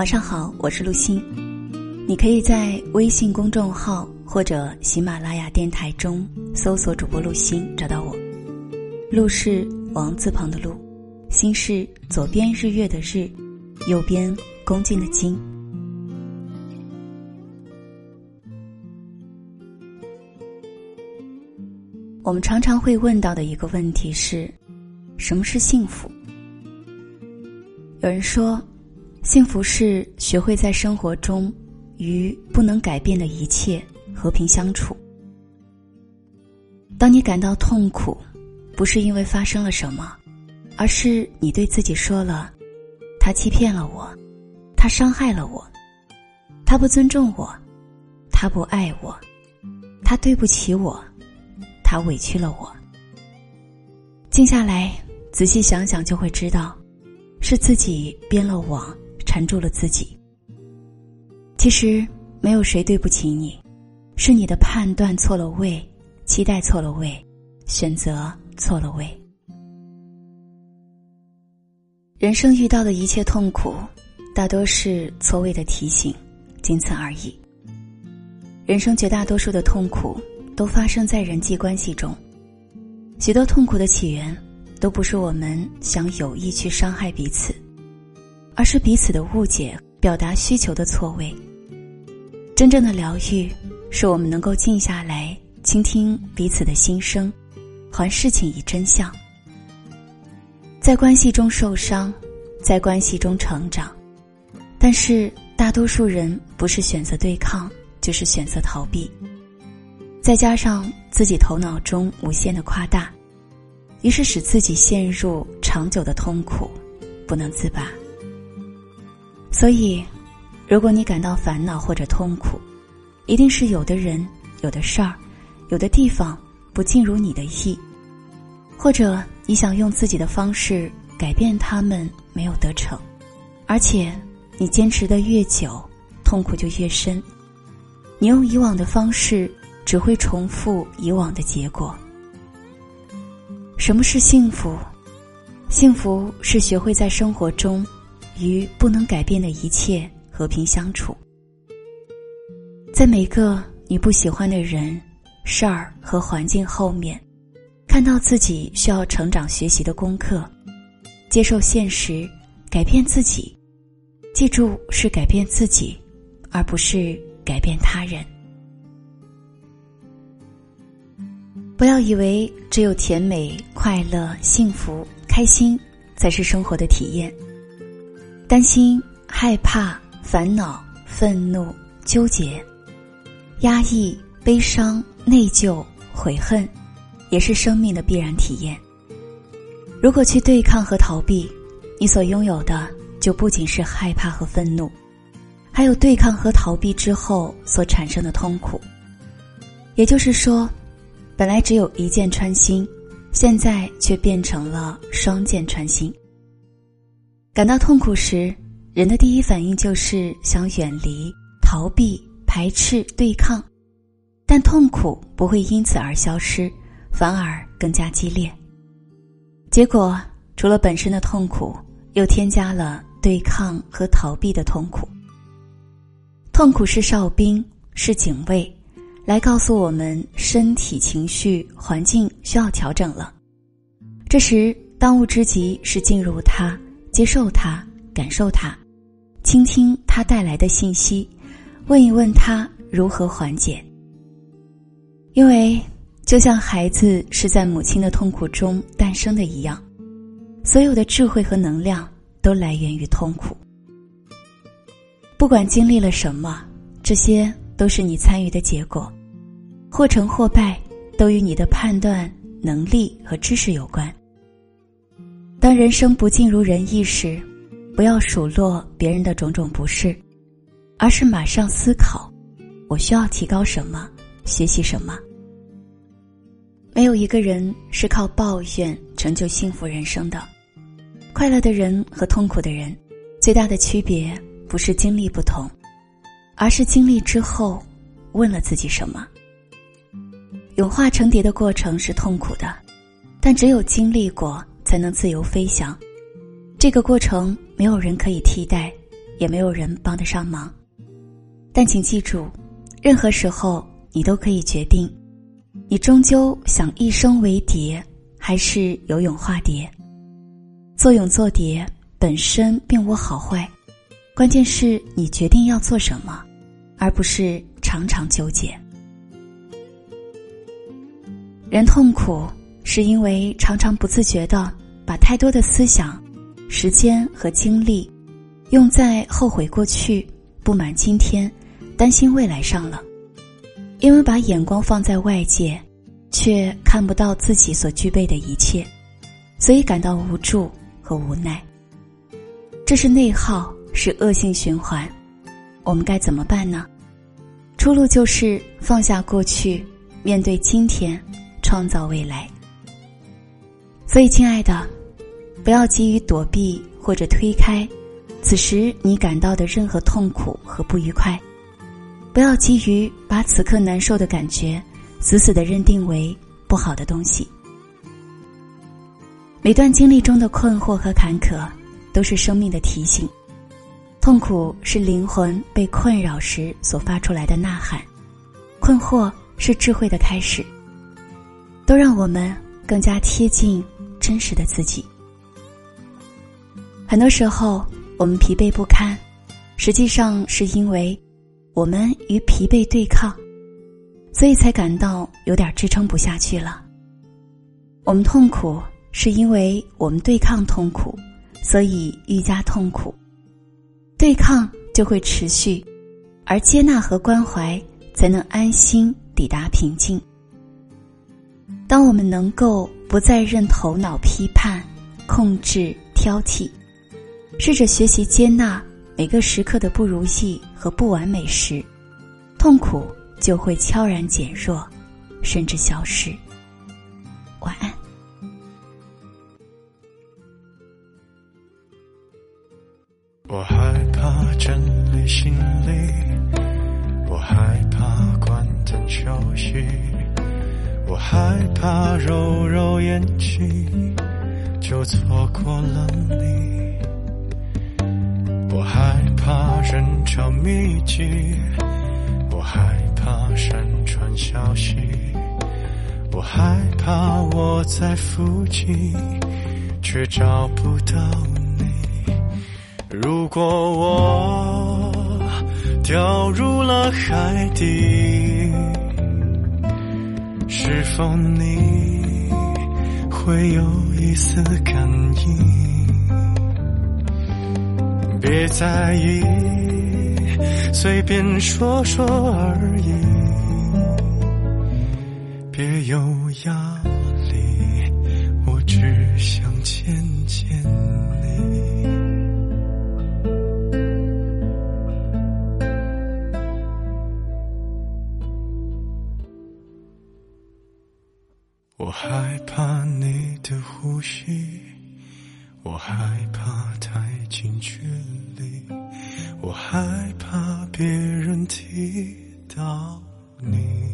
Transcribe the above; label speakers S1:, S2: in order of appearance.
S1: 晚上好，我是陆欣。你可以在微信公众号或者喜马拉雅电台中搜索主播陆欣，找到我。陆是王字旁的陆，心是左边日月的日，右边恭敬的敬。我们常常会问到的一个问题是：什么是幸福？有人说，幸福是学会在生活中与不能改变的一切和平相处。当你感到痛苦，不是因为发生了什么，而是你对自己说了：“他欺骗了我，他伤害了我，他不尊重我，他不爱我，他对不起我。”他委屈了我。静下来，仔细想想，就会知道，是自己编了网，缠住了自己。其实没有谁对不起你，是你的判断错了位，期待错了位，选择错了位。人生遇到的一切痛苦，大多是错位的提醒，仅此而已。人生绝大多数的痛苦。都发生在人际关系中，许多痛苦的起源都不是我们想有意去伤害彼此，而是彼此的误解、表达需求的错位。真正的疗愈，是我们能够静下来，倾听彼此的心声，还事情以真相。在关系中受伤，在关系中成长，但是大多数人不是选择对抗，就是选择逃避。再加上自己头脑中无限的夸大，于是使自己陷入长久的痛苦，不能自拔。所以，如果你感到烦恼或者痛苦，一定是有的人、有的事儿、有的地方不尽如你的意，或者你想用自己的方式改变他们没有得逞，而且你坚持的越久，痛苦就越深。你用以往的方式。只会重复以往的结果。什么是幸福？幸福是学会在生活中与不能改变的一切和平相处，在每个你不喜欢的人、事儿和环境后面，看到自己需要成长学习的功课，接受现实，改变自己。记住，是改变自己，而不是改变他人。不要以为只有甜美、快乐、幸福、开心才是生活的体验。担心、害怕、烦恼、愤怒、纠结、压抑、悲伤、内疚、悔恨，也是生命的必然体验。如果去对抗和逃避，你所拥有的就不仅是害怕和愤怒，还有对抗和逃避之后所产生的痛苦。也就是说。本来只有一箭穿心，现在却变成了双箭穿心。感到痛苦时，人的第一反应就是想远离、逃避、排斥、对抗，但痛苦不会因此而消失，反而更加激烈。结果，除了本身的痛苦，又添加了对抗和逃避的痛苦。痛苦是哨兵，是警卫。来告诉我们，身体、情绪、环境需要调整了。这时，当务之急是进入它，接受它，感受它，倾听它带来的信息，问一问它如何缓解。因为，就像孩子是在母亲的痛苦中诞生的一样，所有的智慧和能量都来源于痛苦。不管经历了什么，这些都是你参与的结果。或成或败，都与你的判断能力和知识有关。当人生不尽如人意时，不要数落别人的种种不是，而是马上思考：我需要提高什么，学习什么。没有一个人是靠抱怨成就幸福人生的。快乐的人和痛苦的人，最大的区别不是经历不同，而是经历之后问了自己什么。永化成蝶的过程是痛苦的，但只有经历过，才能自由飞翔。这个过程没有人可以替代，也没有人帮得上忙。但请记住，任何时候你都可以决定，你终究想一生为蝶，还是游泳化蝶。做泳做蝶本身并无好坏，关键是你决定要做什么，而不是常常纠结。人痛苦是因为常常不自觉的把太多的思想、时间和精力用在后悔过去、不满今天。担心未来上了，因为把眼光放在外界，却看不到自己所具备的一切，所以感到无助和无奈。这是内耗，是恶性循环。我们该怎么办呢？出路就是放下过去，面对今天，创造未来。所以，亲爱的，不要急于躲避或者推开，此时你感到的任何痛苦和不愉快。不要急于把此刻难受的感觉死死的认定为不好的东西。每段经历中的困惑和坎坷，都是生命的提醒。痛苦是灵魂被困扰时所发出来的呐喊，困惑是智慧的开始。都让我们更加贴近真实的自己。很多时候，我们疲惫不堪，实际上是因为。我们与疲惫对抗，所以才感到有点支撑不下去了。我们痛苦，是因为我们对抗痛苦，所以愈加痛苦。对抗就会持续，而接纳和关怀才能安心抵达平静。当我们能够不再任头脑批判、控制、挑剔，试着学习接纳。每个时刻的不如意和不完美时，痛苦就会悄然减弱，甚至消失。晚安。
S2: 揉揉眼睛就错过了你。我害怕人潮密集，我害怕山川消息，我害怕我在附近，却找不到你。如果我掉入了海底，是否你会有一丝感应？别在意，随便说说而已。别有压力，我只想见见你。我害我害怕别人提到你。